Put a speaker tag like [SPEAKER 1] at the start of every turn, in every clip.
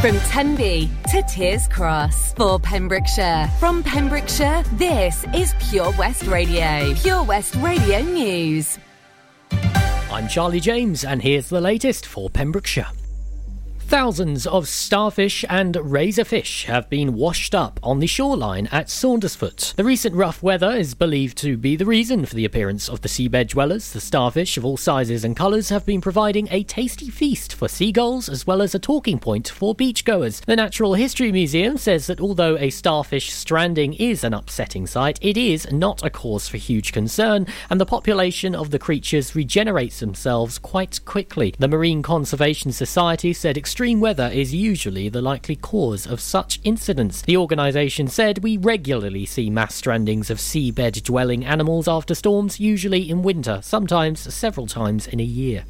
[SPEAKER 1] From Tenby to Tiers Cross for Pembrokeshire. From Pembrokeshire, this is Pure West Radio. Pure West Radio News.
[SPEAKER 2] I'm Charlie James, and here's the latest for Pembrokeshire. Thousands of starfish and razorfish have been washed up on the shoreline at Saundersfoot. The recent rough weather is believed to be the reason for the appearance of the seabed dwellers. The starfish of all sizes and colours have been providing a tasty feast for seagulls as well as a talking point for beachgoers. The Natural History Museum says that although a starfish stranding is an upsetting sight, it is not a cause for huge concern, and the population of the creatures regenerates themselves quite quickly. The Marine Conservation Society said extreme weather is usually the likely cause of such incidents. The organisation said we regularly see mass strandings of seabed dwelling animals after storms, usually in winter, sometimes several times in a year.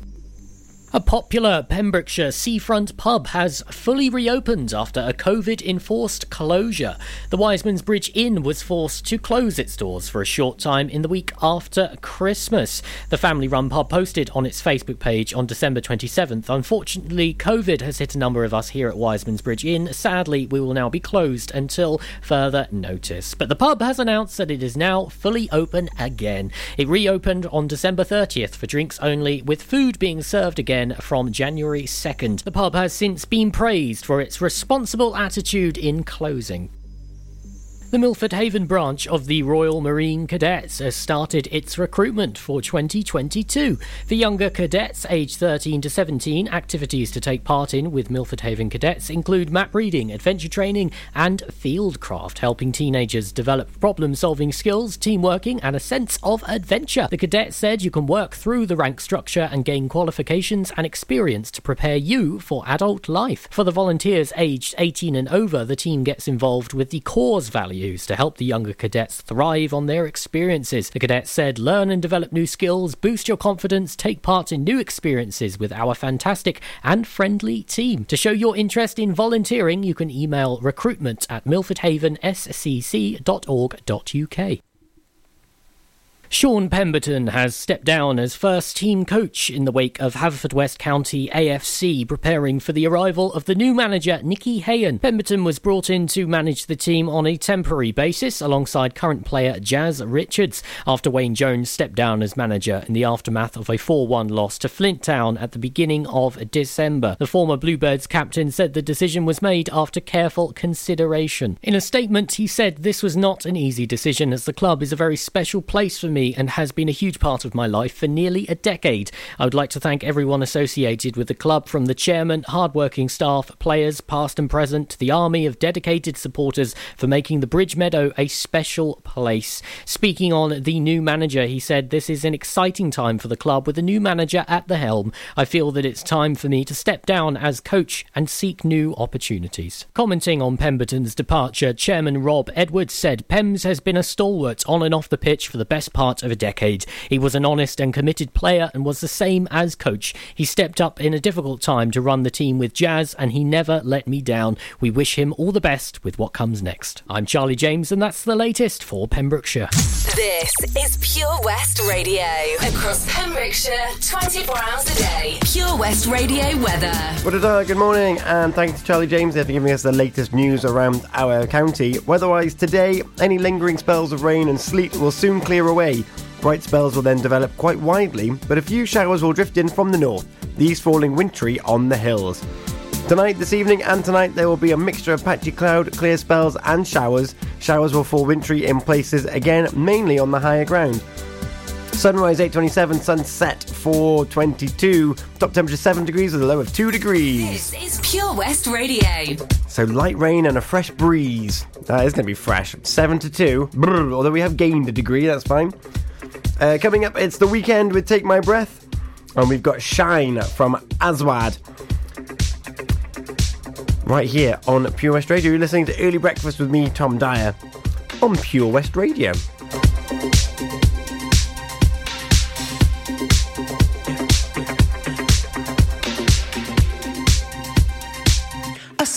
[SPEAKER 2] A popular Pembrokeshire seafront pub has fully reopened after a COVID enforced closure. The Wiseman's Bridge Inn was forced to close its doors for a short time in the week after Christmas. The family run pub posted on its Facebook page on December 27th. Unfortunately, COVID has hit a number of us here at Wiseman's Bridge Inn. Sadly, we will now be closed until further notice. But the pub has announced that it is now fully open again. It reopened on December 30th for drinks only, with food being served again from January 2nd. The pub has since been praised for its responsible attitude in closing. The Milford Haven branch of the Royal Marine Cadets has started its recruitment for 2022. For younger cadets aged 13 to 17, activities to take part in with Milford Haven cadets include map reading, adventure training, and fieldcraft, helping teenagers develop problem solving skills, teamworking, and a sense of adventure. The cadets said you can work through the rank structure and gain qualifications and experience to prepare you for adult life. For the volunteers aged 18 and over, the team gets involved with the cause value to help the younger cadets thrive on their experiences. The cadets said, learn and develop new skills, boost your confidence, take part in new experiences with our fantastic and friendly team. To show your interest in volunteering, you can email recruitment at milfordhavenscc.org.uk. Sean Pemberton has stepped down as first team coach in the wake of Haverfordwest County AFC preparing for the arrival of the new manager Nicky Hayen. Pemberton was brought in to manage the team on a temporary basis alongside current player Jazz Richards after Wayne Jones stepped down as manager in the aftermath of a 4-1 loss to Flint Town at the beginning of December. The former Bluebirds captain said the decision was made after careful consideration. In a statement, he said this was not an easy decision as the club is a very special place for me me and has been a huge part of my life for nearly a decade. I would like to thank everyone associated with the club from the chairman, hardworking staff, players, past and present, to the army of dedicated supporters for making the Bridge Meadow a special place. Speaking on the new manager, he said, This is an exciting time for the club with a new manager at the helm. I feel that it's time for me to step down as coach and seek new opportunities. Commenting on Pemberton's departure, Chairman Rob Edwards said, Pems has been a stalwart on and off the pitch for the best part part of a decade. He was an honest and committed player and was the same as coach. He stepped up in a difficult time to run the team with Jazz and he never let me down. We wish him all the best with what comes next. I'm Charlie James and that's the latest for Pembrokeshire.
[SPEAKER 1] This is Pure West Radio. Across Pembrokeshire, 24 hours a day. Pure West Radio weather.
[SPEAKER 3] What a day, good morning, and thanks to Charlie James there for giving us the latest news around our county. Weather-wise today, any lingering spells of rain and sleet will soon clear away. Bright spells will then develop quite widely, but a few showers will drift in from the north, these falling wintry on the hills. Tonight, this evening, and tonight, there will be a mixture of patchy cloud, clear spells, and showers. Showers will fall wintry in places, again, mainly on the higher ground. Sunrise 827, sunset 422, top temperature 7 degrees with a low of 2 degrees.
[SPEAKER 1] This is Pure West Radio.
[SPEAKER 3] So light rain and a fresh breeze. That is going to be fresh. 7 to 2, Brr, although we have gained a degree, that's fine. Uh, coming up, it's the weekend with Take My Breath, and we've got Shine from Aswad. Right here on Pure West Radio, you're listening to Early Breakfast with me, Tom Dyer, on Pure West Radio.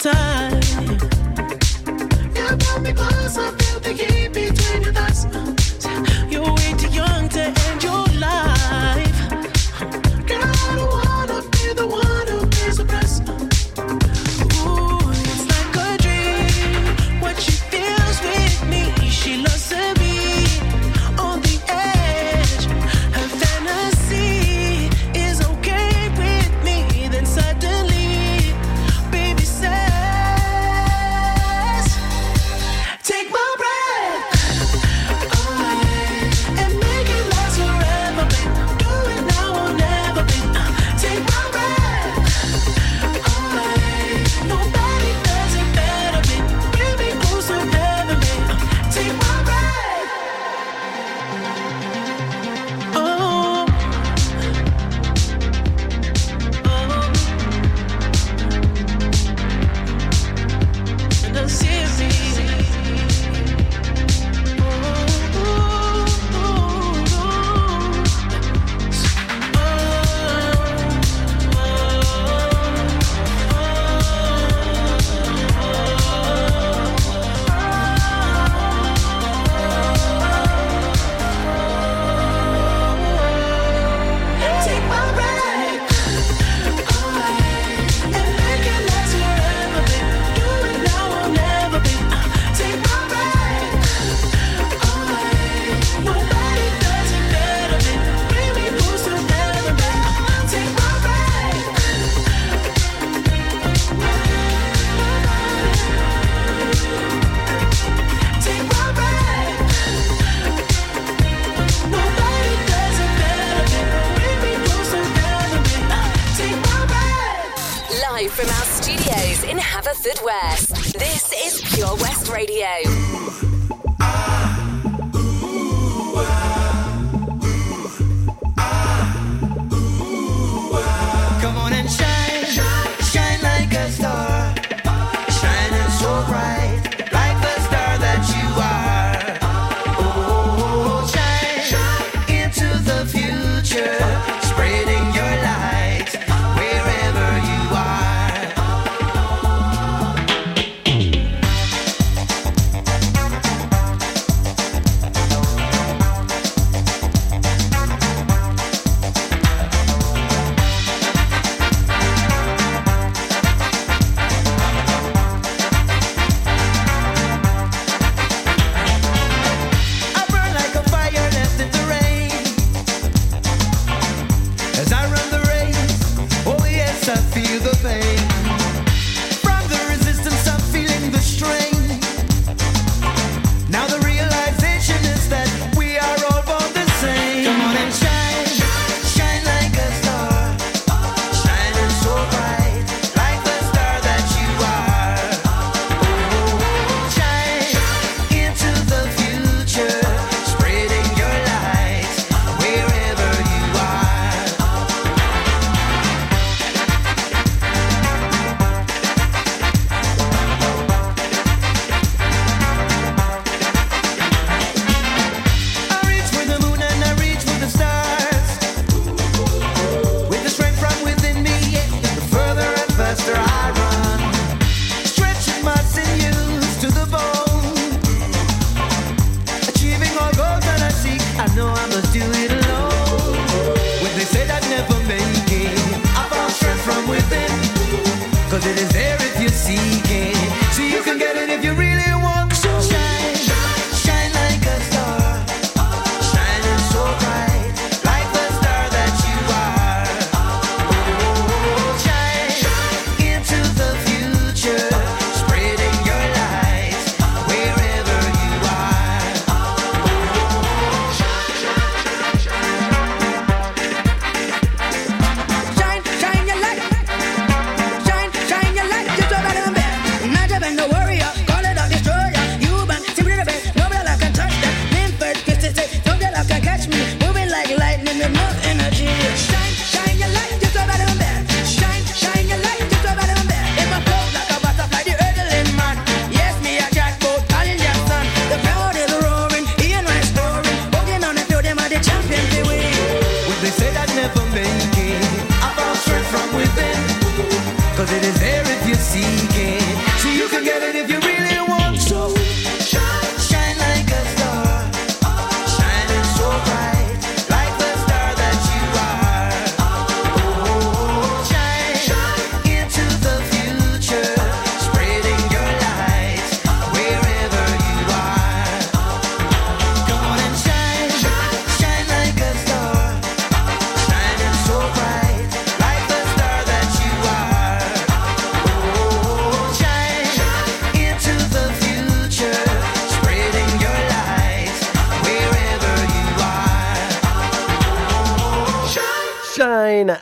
[SPEAKER 4] Time.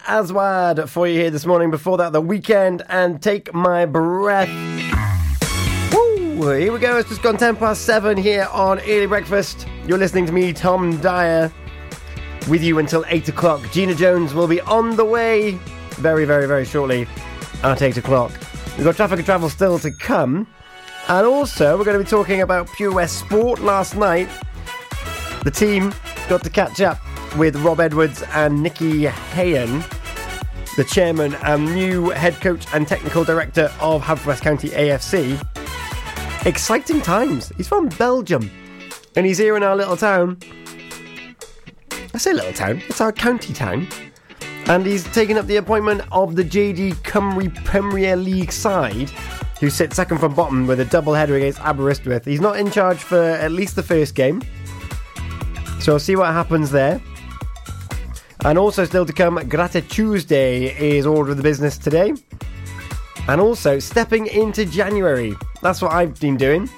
[SPEAKER 3] Aswad for you here this morning. Before that, the weekend and take my breath. Woo! Here we go. It's just gone 10 past 7 here on Early Breakfast. You're listening to me, Tom Dyer, with you until 8 o'clock. Gina Jones will be on the way very, very, very shortly at 8 o'clock. We've got traffic and travel still to come. And also, we're going to be talking about Pure West Sport last night. The team got to catch up with Rob Edwards and Nicky Hayen, the chairman and new head coach and technical director of Haverfordwest County AFC. Exciting times. He's from Belgium and he's here in our little town. I say little town, it's our county town. And he's taken up the appointment of the JD Cymru Premier League side, who sit second from bottom with a double header against Aberystwyth. He's not in charge for at least the first game. So we'll see what happens there. And also still to come, Grata Tuesday is order of the business today. And also stepping into January. That's what I've been doing.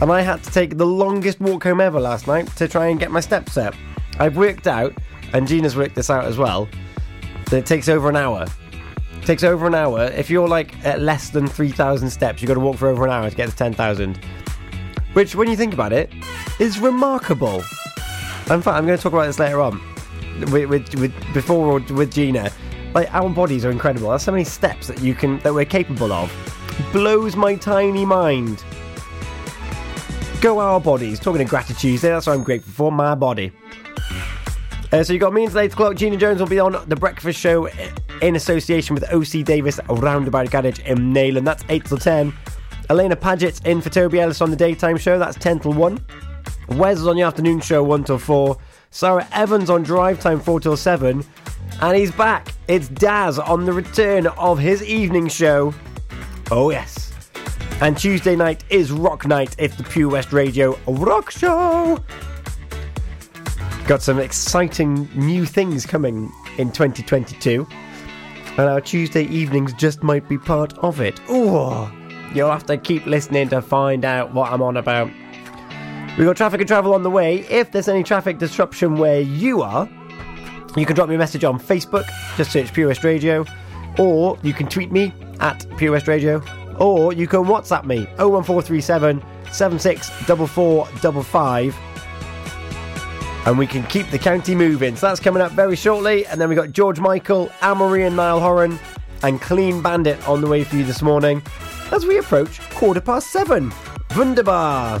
[SPEAKER 3] And I had to take the longest walk home ever last night to try and get my steps up. I've worked out, and Gina's worked this out as well, that it takes over an hour. It takes over an hour. If you're like at less than 3,000 steps, you've got to walk for over an hour to get to 10,000. Which, when you think about it, is remarkable. In fact, I'm going to talk about this later on. With, with, with before or with Gina, like our bodies are incredible. There's so many steps that you can that we're capable of. Blows my tiny mind. Go our bodies. Talking of gratitude that's what I'm grateful for. My body. Uh, so you got me until 8 o'clock. Gina Jones will be on The Breakfast Show in association with OC Davis Roundabout Garage in Neyland. That's 8 till 10. Elena Paget's in for Toby Ellis on the daytime show. That's 10 till 1. Wes is on the afternoon show 1 till 4. Sarah Evans on drive time 4 till 7. And he's back. It's Daz on the return of his evening show. Oh, yes. And Tuesday night is Rock Night. It's the Pure West Radio Rock Show. Got some exciting new things coming in 2022. And our Tuesday evenings just might be part of it. Ooh, you'll have to keep listening to find out what I'm on about. We've got traffic and travel on the way. If there's any traffic disruption where you are, you can drop me a message on Facebook, just search Pure West Radio, or you can tweet me at Pure West Radio, or you can WhatsApp me 01437 764455 and we can keep the county moving. So that's coming up very shortly. And then we got George Michael, Anne-Marie and Niall Horan, and Clean Bandit on the way for you this morning as we approach quarter past seven. Wunderbar.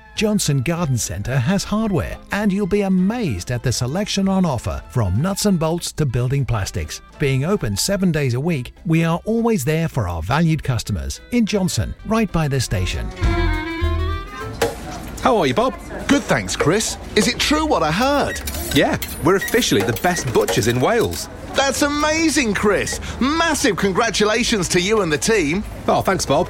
[SPEAKER 5] Johnston Garden Centre has hardware, and you'll be amazed at the selection on offer from nuts and bolts to building plastics. Being open seven days a week, we are always there for our valued customers in Johnston, right by the station.
[SPEAKER 6] How are you, Bob?
[SPEAKER 7] Good, thanks, Chris. Is it true what I heard?
[SPEAKER 6] Yeah, we're officially the best butchers in Wales.
[SPEAKER 7] That's amazing, Chris. Massive congratulations to you and the team.
[SPEAKER 6] Oh, thanks, Bob.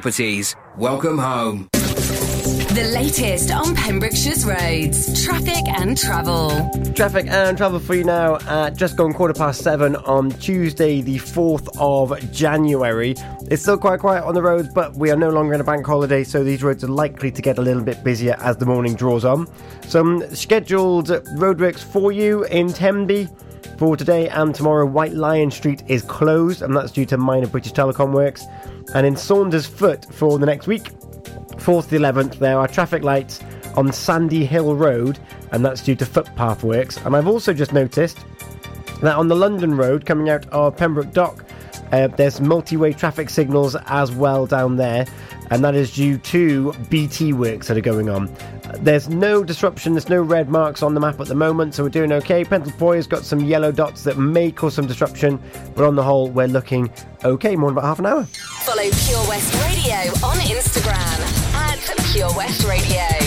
[SPEAKER 8] Welcome home.
[SPEAKER 1] The latest on Pembrokeshire's roads, traffic and travel.
[SPEAKER 3] Traffic and travel for you now at just gone quarter past seven on Tuesday, the 4th of January. It's still quite quiet on the roads, but we are no longer in a bank holiday, so these roads are likely to get a little bit busier as the morning draws on. Some scheduled roadworks for you in Tenby. For today and tomorrow, White Lion Street is closed, and that's due to minor British Telecom works. And in Saundersfoot for the next week, 4th to 11th, there are traffic lights on Sandy Hill Road, and that's due to footpath works. And I've also just noticed that on the London Road coming out of Pembroke Dock, uh, there's multi way traffic signals as well down there, and that is due to BT works that are going on. There's no disruption, there's no red marks on the map at the moment, so we're doing okay. Pentlepoir has got some yellow dots that may cause some disruption, but on the whole, we're looking okay. More than about half an hour.
[SPEAKER 1] Follow Pure West Radio on Instagram Pure West Radio.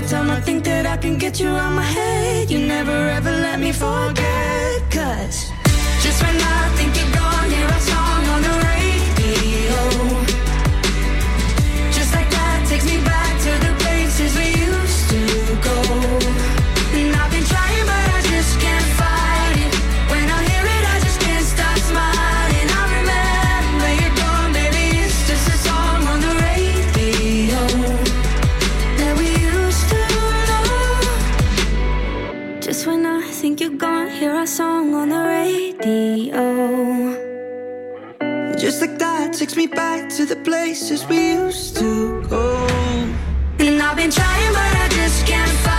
[SPEAKER 9] Every time I think that I can get you out my head, you never ever let me forget. Cause just when I think you're gone. song on the radio. Just like that takes me back to the places we used to go. And I've been trying, but I just can't.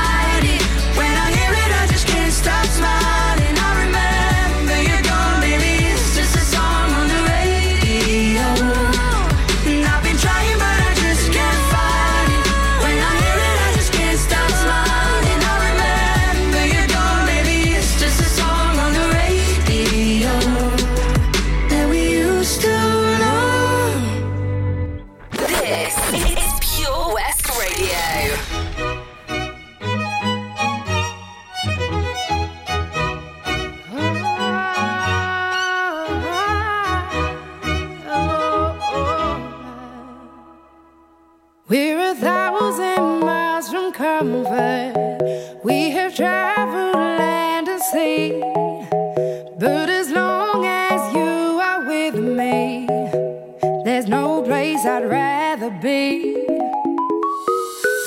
[SPEAKER 10] I'd rather be.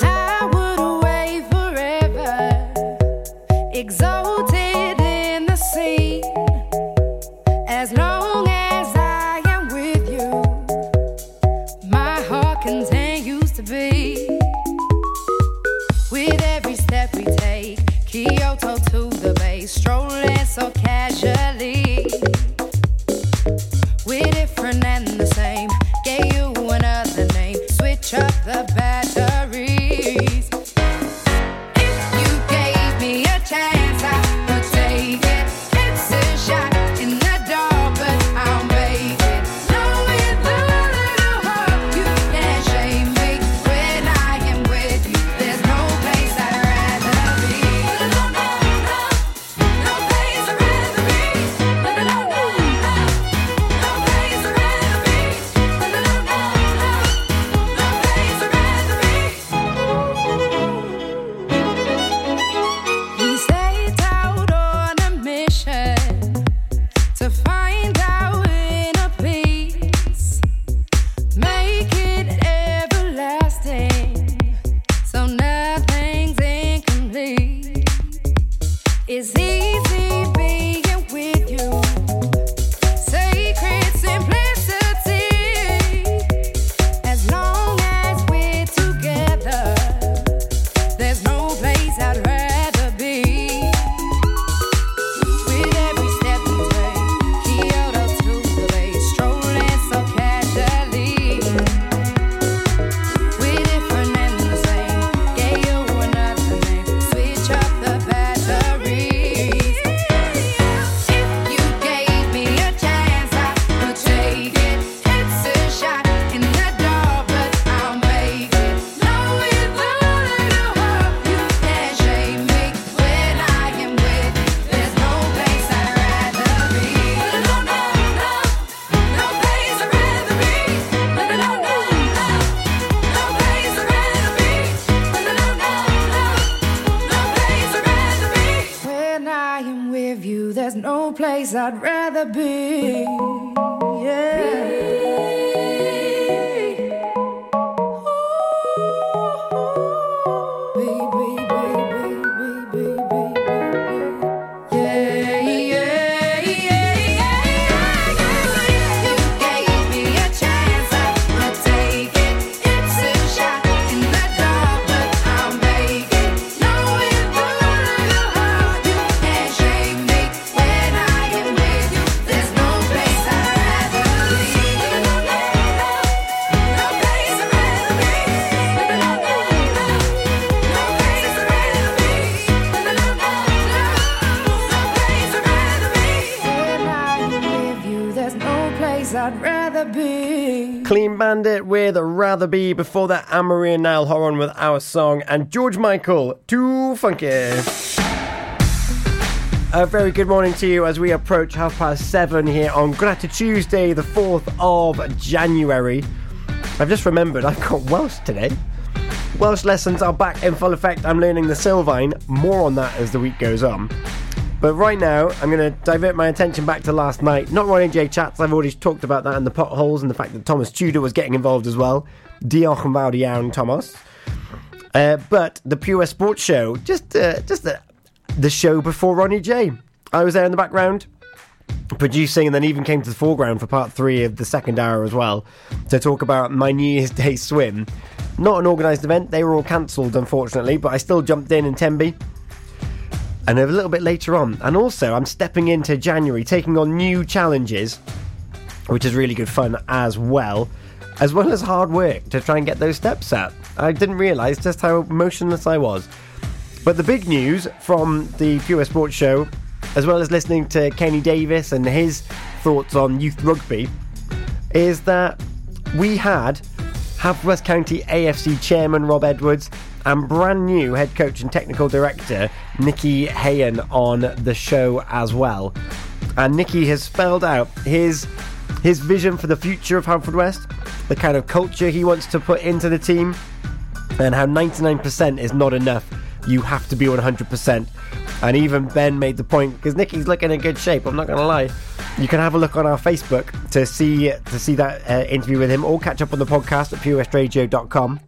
[SPEAKER 10] I would forever. Place I'd rather be. Yeah. Be.
[SPEAKER 3] Before that, Anne-Marie and Niall Horan with Our Song. And George Michael, Too Funky. A very good morning to you as we approach half past seven here on Grata Tuesday, the 4th of January. I've just remembered I've got Welsh today. Welsh lessons are back in full effect. I'm learning the Sylvine. More on that as the week goes on. But right now, I'm going to divert my attention back to last night. Not Ronnie J chats, I've already talked about that and the potholes and the fact that Thomas Tudor was getting involved as well. Diolch yn fawr iawn, Thomas. Uh, but the Pure Sports Show, just uh, just the, the show before Ronnie J. I was there in the background producing and then even came to the foreground for part three of the second hour as well to talk about my New Year's Day swim. Not an organised event, they were all cancelled unfortunately, but I still jumped in in Tenby and a little bit later on. And also, I'm stepping into January, taking on new challenges, which is really good fun as well, as well as hard work to try and get those steps up. I didn't realise just how motionless I was. But the big news from the Pure Sports Show, as well as listening to Kenny Davis and his thoughts on youth rugby, is that we had Haverford County AFC chairman Rob Edwards and brand new head coach and technical director Nicky Hayen on the show as well. And Nicky has spelled out his his vision for the future of Haverfordwest, the kind of culture he wants to put into the team, and how 99% is not enough. You have to be 100%. And even Ben made the point because Nicky's looking in good shape. I'm not going to lie. You can have a look on our Facebook to see to see that uh, interview with him, or catch up on the podcast at purewestradio.com.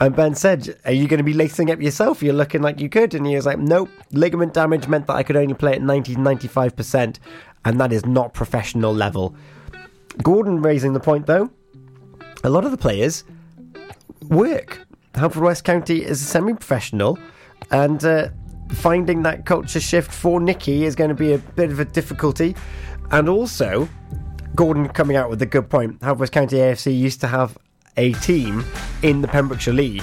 [SPEAKER 3] And Ben said, Are you going to be lacing up yourself? You're looking like you could. And he was like, Nope. Ligament damage meant that I could only play at 90 95%. And that is not professional level. Gordon raising the point, though, a lot of the players work. Haverfordwest County is semi professional. And uh, finding that culture shift for Nicky is going to be a bit of a difficulty. And also, Gordon coming out with a good point. Haverfordwest County AFC used to have a team in the Pembrokeshire League,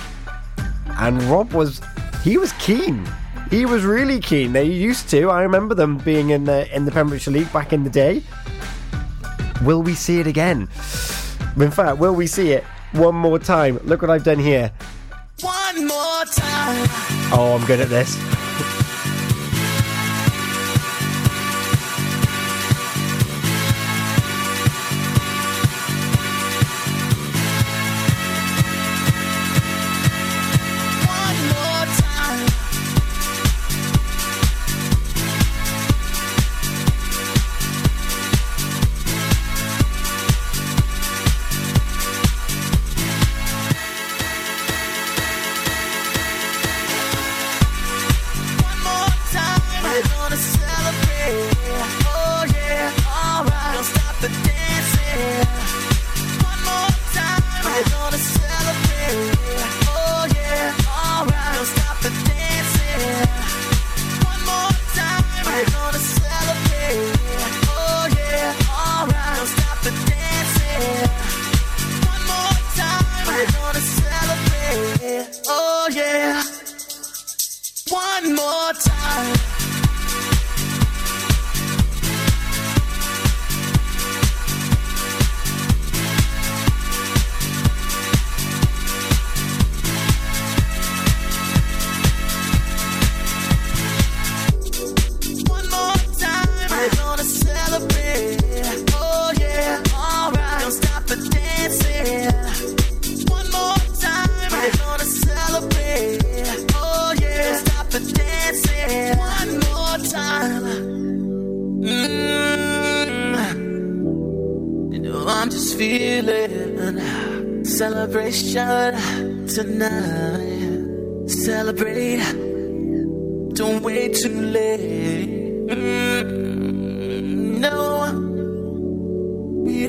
[SPEAKER 3] and Rob was he was keen. He was really keen. They used to. I remember them being in the in the Pembrokeshire League back in the day. Will we see it again? In fact, will we see it one more time? Look what I've done here.
[SPEAKER 11] One more time.
[SPEAKER 3] Oh, I'm good at this.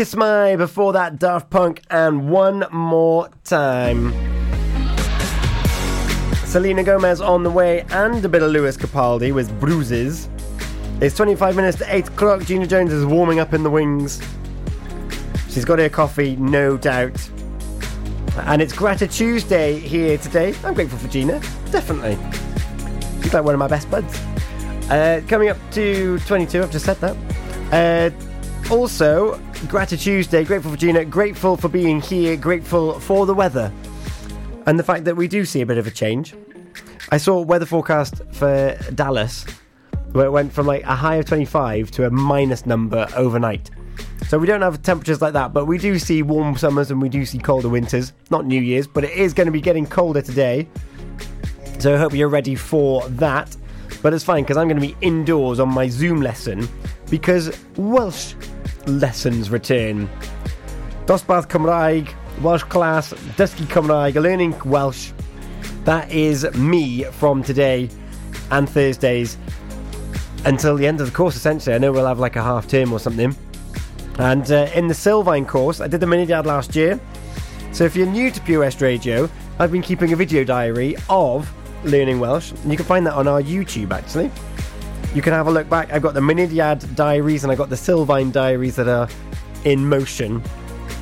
[SPEAKER 3] Kiss My, before that Daft Punk, and one more time. Selena Gomez on the way, and a bit of Lewis Capaldi with Bruises. It's 25 minutes to 8 o'clock. Gina Jones is warming up in the wings. She's got her coffee, no doubt. And it's Grata Tuesday here today. I'm grateful for Gina, definitely. She's like one of my best buds. Uh, coming up to 22, I've just said that. Uh, also, Grata Tuesday, grateful for Gina, grateful for being here, grateful for the weather. And the fact that we do see a bit of a change. I saw weather forecast for Dallas where it went from like a high of 25 to a minus number overnight. So we don't have temperatures like that, but we do see warm summers and we do see colder winters. Not New Year's, but it is going to be getting colder today. So I hope you're ready for that. But it's fine because I'm going to be indoors on my Zoom lesson because Welsh lessons return. Dosbarth Cymraeg, Welsh class, Dysgu Cymraeg, learning Welsh. That is me from today and Thursdays until the end of the course, essentially. I know we'll have like a half term or something. And uh, in the Sylfaen course, I did the Mynediad last year. So if you're new to Pure West Radio, I've been keeping a video diary of learning Welsh. You can find that on our YouTube actually. You can have a look back. I've got the Mynediad diaries and I've got the Sylfaen diaries that are in motion.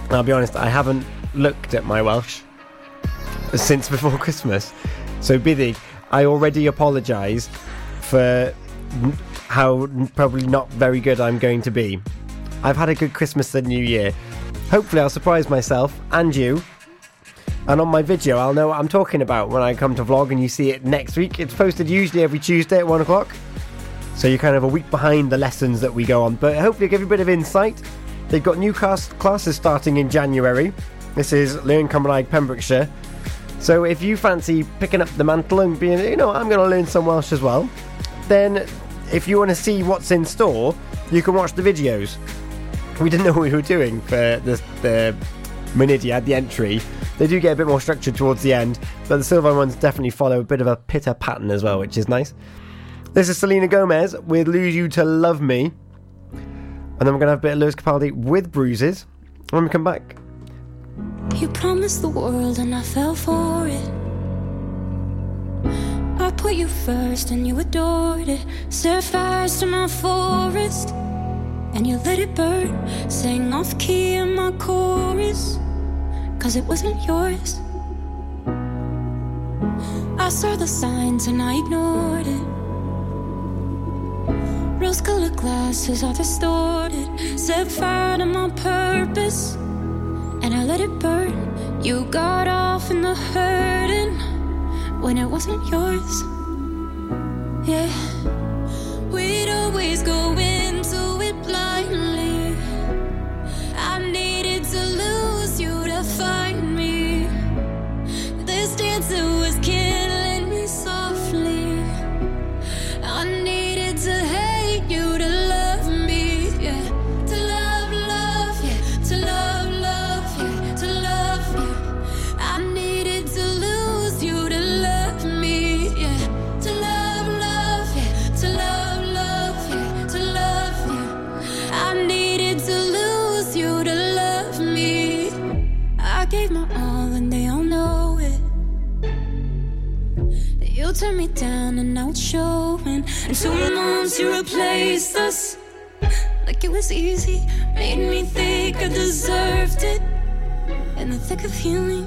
[SPEAKER 3] And I'll be honest, I haven't looked at my Welsh since before Christmas. So, Biddy, I already apologise for how probably not very good I'm going to be. I've had a good Christmas and New Year. Hopefully, I'll surprise myself and you. And on my video, I'll know what I'm talking about when I come to vlog and you see it next week. It's posted usually every Tuesday at 1 o'clock. So you're kind of a week behind the lessons that we go on. But hopefully, give you a bit of insight. They've got new class- classes starting in January. This is Learn Cymraeg Pembrokeshire. So if you fancy picking up the mantle and being, you know, I'm going to learn some Welsh as well, then if you want to see what's in store, you can watch the videos. We didn't know what we were doing for the, the Mynediad, the entry. They do get a bit more structured towards the end, but the Sylfaen ones definitely follow a bit of a pitter pattern as well, which is nice. This is Selena Gomez with Lose You to Love Me. And then we're going to have a bit of Lewis Capaldi with Bruises when we come back.
[SPEAKER 9] You promised the world and I fell for it. I put you first and you adored it. Set fires to my forest and you let it burn. Sang off key in my chorus, cause it wasn't yours. I saw the signs and I ignored it. Rose colored glasses are distorted. Set fire to my purpose and I let it burn. You got off in the hurting when it wasn't yours. Yeah, we'd always go into showing. And two months you replaced us like it was easy. Made me think I deserved it in the thick of healing.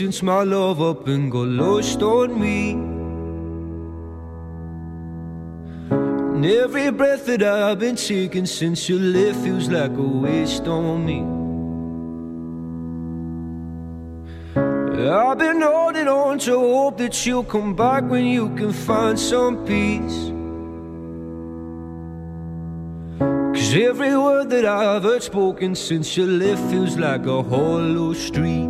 [SPEAKER 11] Since my love up and got lost on me. And every breath that I've been taking since you left feels like a waste on me. I've been holding on to hope that you'll come back when you can find some peace. Cause every word that I've heard spoken since you left feels like a hollow street.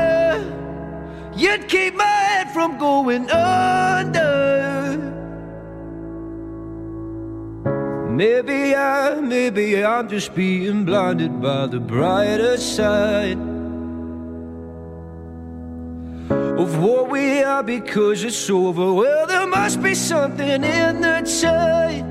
[SPEAKER 11] you'd keep my head from going under. Maybe I, maybe I'm just being blinded by the brighter side of what we are because it's over. Well, there must be something in the tide.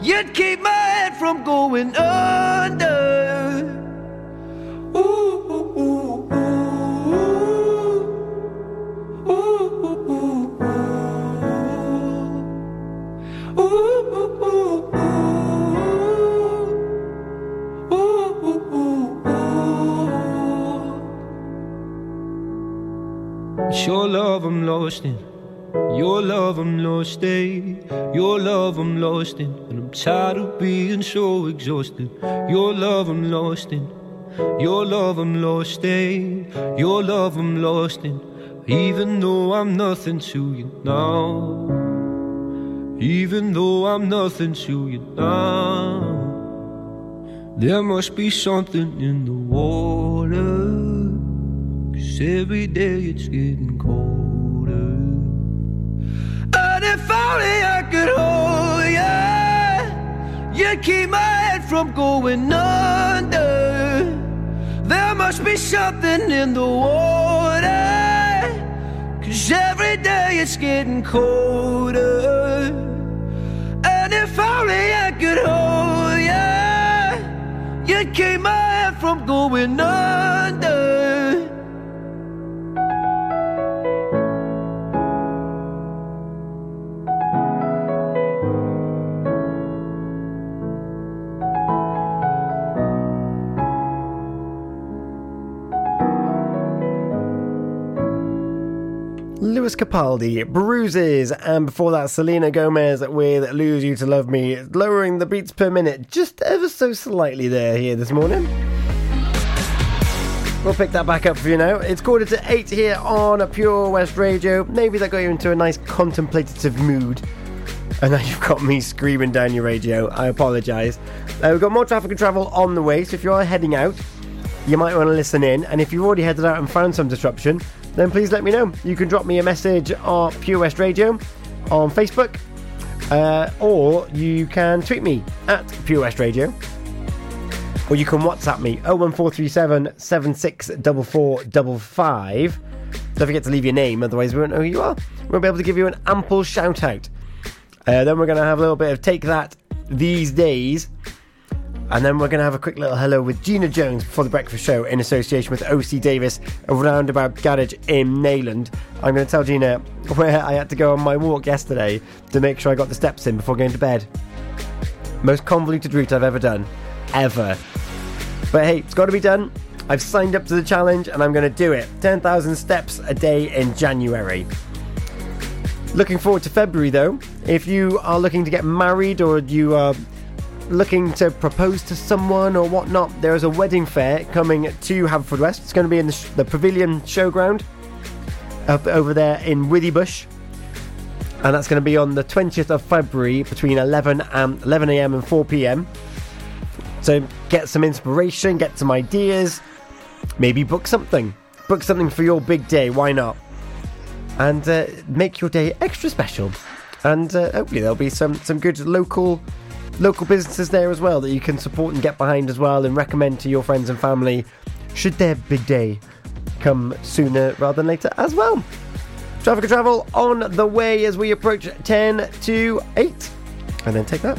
[SPEAKER 11] You'd keep my head from going under. Ooh, ooh, ooh, ooh. Ooh, ooh, ooh. Ooh, ooh, ooh. Ooh, your love I'm lost in. Your love I'm lost in, your love I'm lost in, and I'm tired of being so exhausted. Your love I'm lost in, your love I'm lost in, your love I'm lost in, even though I'm nothing to you now. Even though I'm nothing to you now, there must be something in the water. Cause every day it's getting colder. Could hold you, you'd keep my head from going under. There must be something in the water, cause every day it's getting colder. And if only I could hold you, you'd keep my head from going under.
[SPEAKER 3] Capaldi, Bruises, and before that, Selena Gomez with Lose You to Love Me, lowering the beats per minute just ever so slightly there here this morning. We'll pick that back up for you now. It's quarter to eight here on a Pure West Radio. Maybe that got you into a nice contemplative mood. And now you've got me screaming down your radio. I apologise. Uh, we've got more traffic and travel on the way, so if you are heading out, you might want to listen in. And if you've already headed out and found some disruption, then please let me know. You can drop me a message on Pure West Radio on Facebook, uh, or you can tweet me at Pure West Radio, or you can WhatsApp me 01437 764455. Don't forget to leave your name, otherwise we won't know who you are. We'll be able to give you an ample shout out. Uh, then we're going to have a little bit of Take That these days. And then we're going to have a quick little hello with Gina Jones for the breakfast show in association with OC Davis of Roundabout Garage in Neyland. I'm going to tell Gina where I had to go on my walk yesterday to make sure I got the steps in before going to bed. Most convoluted route I've ever done. Ever. But hey, it's got to be done. I've signed up to the challenge and I'm going to do it. 10,000 steps a day in January. Looking forward to February though. If you are looking to get married or you are looking to propose to someone or whatnot, there is a wedding fair coming to Haverfordwest. It's going to be in the, the Pavilion Showground up over there in Withybush. And that's going to be on the 20th of February between 11 and 11 a.m. and 4 p.m. So get some inspiration, get some ideas, maybe book something. Book something for your big day, why not? And uh, make your day extra special. And uh, hopefully there'll be some, some good local local businesses there as well that you can support and get behind as well and recommend to your friends and family should their big day come sooner rather than later as well. Traffic and travel on the way as we approach 10 to 8. And then take that.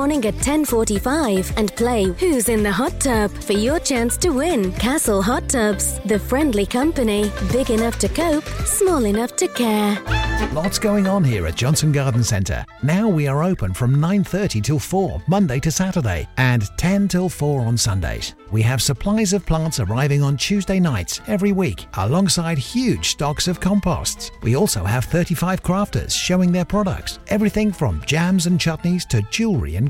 [SPEAKER 12] at 10:45 and play Who's in the Hot Tub for your chance to win. Castle Hot Tubs, the friendly company, big enough to cope, small enough to care.
[SPEAKER 5] Lots going on here at Johnston Garden Centre. Now we are open from 9:30 till 4 Monday to Saturday and 10 till 4 on Sundays. We have supplies of plants arriving on Tuesday nights every week alongside huge stocks of composts. We also have 35 crafters showing their products, everything from jams and chutneys to jewellery and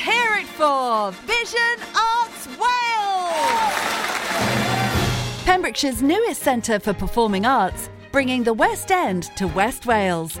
[SPEAKER 13] Hear it for Vision Arts Wales! Pembrokeshire's newest centre for performing arts, bringing the West End to West Wales,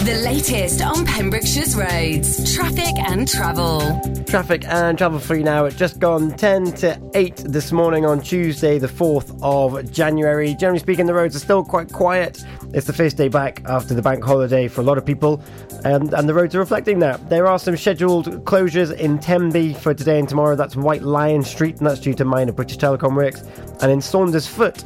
[SPEAKER 1] The latest on Pembrokeshire's roads, traffic and travel.
[SPEAKER 3] Traffic and travel you now. It's just gone 10 to 8 this morning on Tuesday, the 4th of January. Generally speaking, the roads are still quite quiet. It's the first day back after the bank holiday for a lot of people, and, and the roads are reflecting that. There are some scheduled closures in Tenby for today and tomorrow. That's White Lion Street, and that's due to minor British Telecom works. And in Saundersfoot,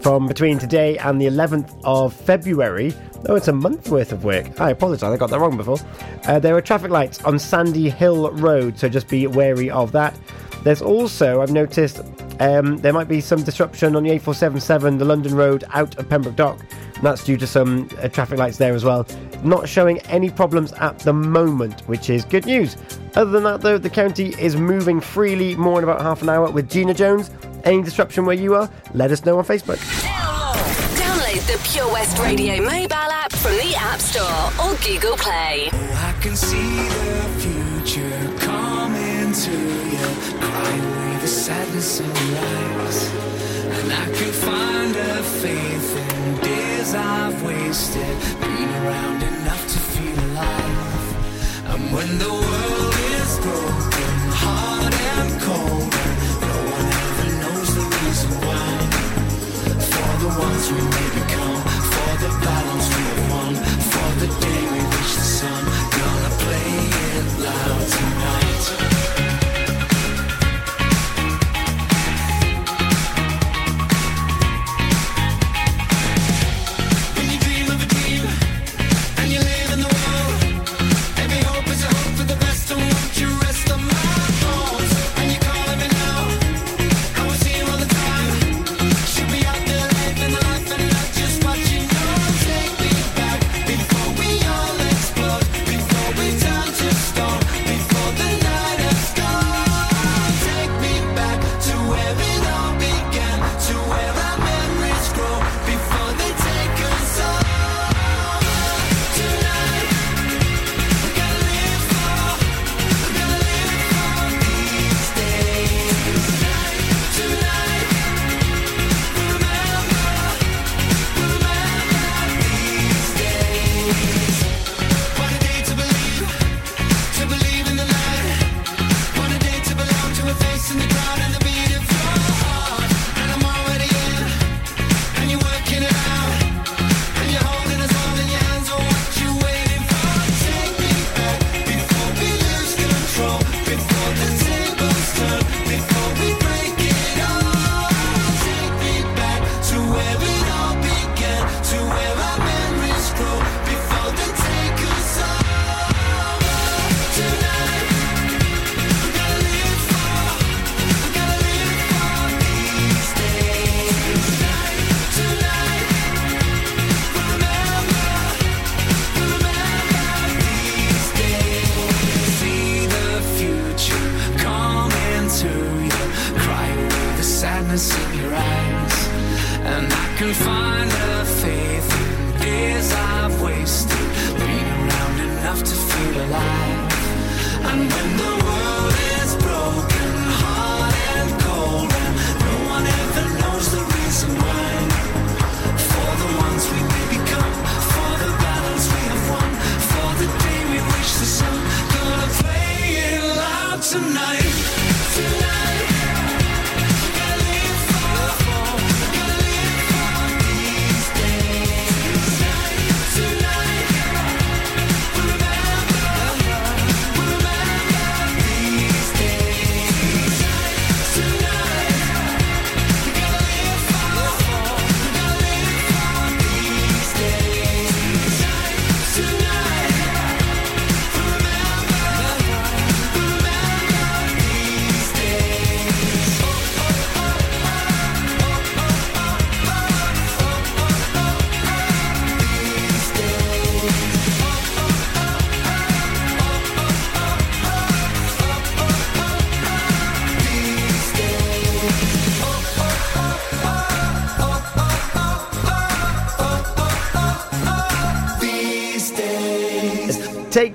[SPEAKER 3] from between today and the 11th of February. Oh, it's a month worth of work. I apologise, I got that wrong before. Uh, there are traffic lights on Sandy Hill Road, so just be wary of that. There's also, I've noticed, um, there might be some disruption on the A477, the London Road out of Pembroke Dock. That's due to some uh, traffic lights there as well. Not showing any problems at the moment, which is good news. Other than that, though, the county is moving freely more in about half an hour with Gina Jones. Any disruption where you are, let us know on Facebook.
[SPEAKER 1] Download the
[SPEAKER 14] the Pure West Radio mobile app from the App Store or Google Play.
[SPEAKER 15] Oh, I can see the future coming to you. Cry away the sadness in your eyes. And I can find a faith in days I've wasted. Been around enough to feel alive. And when the world is broken, hard and cold, ones we may become, for the battles we have won, for the day we reach the sun, gonna play it loud tonight.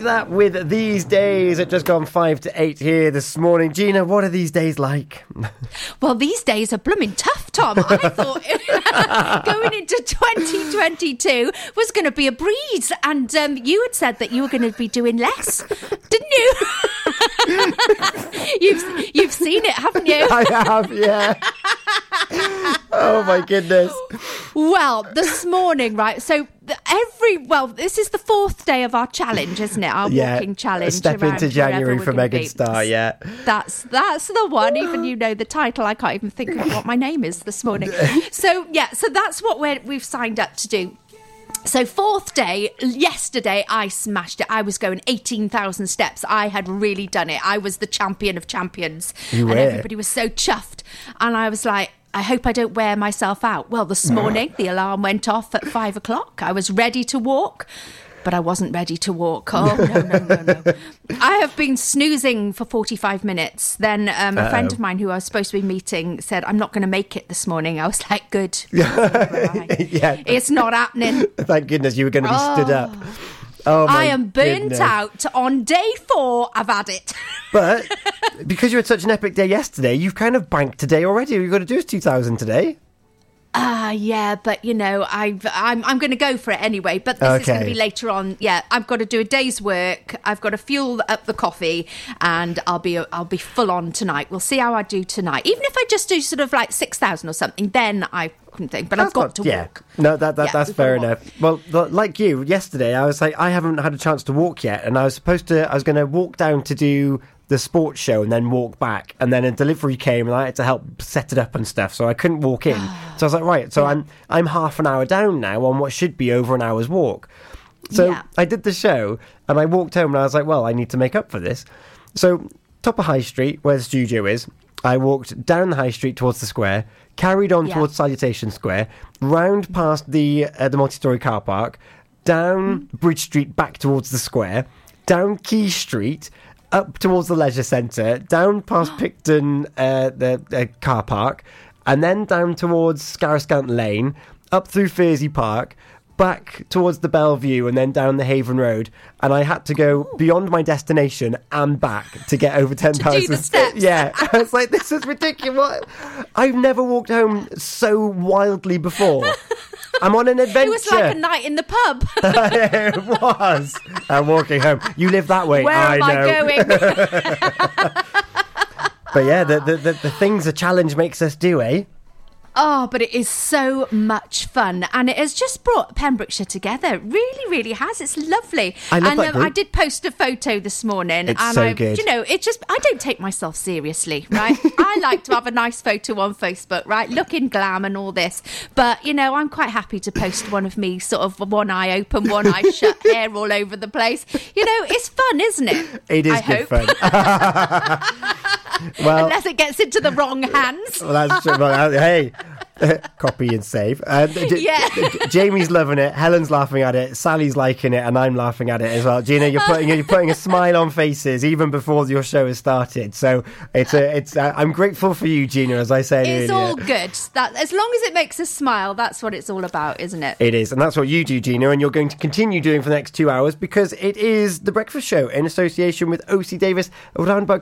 [SPEAKER 3] That with these days. It just gone five to eight here this morning. Gina, what are these days like?
[SPEAKER 16] Well, these days are blooming tough, Tom. I thought going into 2022 was going to be a breeze, and um, you had said that you were going to be doing less, didn't you? you've you've seen it, haven't you?
[SPEAKER 3] I have, yeah. oh my goodness.
[SPEAKER 16] Well, this morning, right? So every well, this is the fourth day of our challenge, isn't it? Our
[SPEAKER 3] yeah.
[SPEAKER 16] walking challenge.
[SPEAKER 3] Step into January for Megan
[SPEAKER 16] be.
[SPEAKER 3] Starr, yeah.
[SPEAKER 16] That's that's the one. Even you know the title. I can't even think of what my name is this morning. So yeah, so that's what we're, we've signed up to do. So fourth day, yesterday I smashed it. I was going 18,000 steps. I had really done it. I was the champion of champions.
[SPEAKER 3] You
[SPEAKER 16] and everybody was so chuffed. And I was like, I hope I don't wear myself out. Well, this ah. morning the alarm went off at five o'clock. I was ready to walk. But I wasn't ready to walk. Oh, no, no, no, no. I have been snoozing for 45 minutes. Then um, a friend
[SPEAKER 3] Uh-oh.
[SPEAKER 16] of mine who I was supposed to be meeting said, I'm not going to make it this morning. I was like, good.
[SPEAKER 3] yeah.
[SPEAKER 16] It's not happening.
[SPEAKER 3] Thank goodness you were going to be stood
[SPEAKER 16] Oh.
[SPEAKER 3] up. Oh, my
[SPEAKER 16] I am burnt
[SPEAKER 3] goodness.
[SPEAKER 16] out. On day four, I've had it.
[SPEAKER 3] But because you had such an epic day yesterday, you've kind of banked today already. All you've got to do is 2,000 today.
[SPEAKER 16] Ah, yeah, but you know, I've, I'm I'm going to go for it anyway. But this is going to be later on. Yeah, I've got to do a day's work. I've got to fuel up the coffee, and I'll be I'll be full on tonight. We'll see how I do tonight. Even if I just do sort of like six thousand or something, then I couldn't think. But I've got to
[SPEAKER 3] yeah.
[SPEAKER 16] walk.
[SPEAKER 3] No, that, that
[SPEAKER 16] Yeah,
[SPEAKER 3] that's fair enough. Well, like you, yesterday I was like, I haven't had a chance to walk yet, and I was supposed to, I was going to walk down to do the sports show and then walk back, and then a delivery came and I had to help set it up and stuff, so I couldn't walk in. so I was like, right, so I'm I'm half an hour down now on what should be over an hour's walk. So
[SPEAKER 16] Yeah.
[SPEAKER 3] I did the show and I walked home and I was like, well, I need to make up for this. So top of High Street, where the studio is, I walked down the High Street towards the square, carried on
[SPEAKER 16] Yeah.
[SPEAKER 3] towards Salutation Square, round past the uh, the multi-story car park, down Bridge Street back towards the square, down Quay Street. Up towards the leisure centre, down past Picton, uh, the uh, car park, and then down towards Scarrowscant Lane, up through Furzy Park, back towards the Bellevue and then down the Haven Road, and I had to go beyond my destination and back to get over ten thousand
[SPEAKER 16] steps.
[SPEAKER 3] Yeah, I was like, this is ridiculous. I've never walked home so wildly before. I'm on an adventure.
[SPEAKER 16] It was like a night in the pub.
[SPEAKER 3] it was. I'm walking home. You live that way.
[SPEAKER 16] Where
[SPEAKER 3] I
[SPEAKER 16] am
[SPEAKER 3] know.
[SPEAKER 16] I going?
[SPEAKER 3] But yeah, the, the the the things a challenge makes us do, eh?
[SPEAKER 16] Oh, but it is so much fun, and it has just brought Pembrokeshire together. It really, really has. It's lovely.
[SPEAKER 3] I love
[SPEAKER 16] and
[SPEAKER 3] that
[SPEAKER 16] um. I did post a photo this morning,
[SPEAKER 3] It's
[SPEAKER 16] and
[SPEAKER 3] so
[SPEAKER 16] I,
[SPEAKER 3] good.
[SPEAKER 16] you know, it just I don't take myself seriously, right? I like to have a nice photo on Facebook, right, looking glam and all this. But you know, I'm quite happy to post one of me, sort of one eye open, one eye shut, hair all over the place. You know, it's fun, isn't it?
[SPEAKER 3] It is
[SPEAKER 16] I
[SPEAKER 3] good
[SPEAKER 16] hope.
[SPEAKER 3] fun. well,
[SPEAKER 16] Unless it gets into the wrong hands.
[SPEAKER 3] well, that's. Well, uh, hey, copy and save. Um, J-
[SPEAKER 16] Yeah.
[SPEAKER 3] J- Jamie's loving it. Helen's laughing at it. Sally's liking it, and I'm laughing at it as well. Gina, you're putting you're putting a smile on faces even before your show has started. So it's a it's. Uh, I'm grateful for you, Gina. As I said
[SPEAKER 16] It's
[SPEAKER 3] earlier.
[SPEAKER 16] all good. That as long as it makes us smile, that's what it's all about, isn't it?
[SPEAKER 3] It is, and that's what you do, Gina, and you're going to continue doing for the next two hours because it is the breakfast show in association with OC Davis around about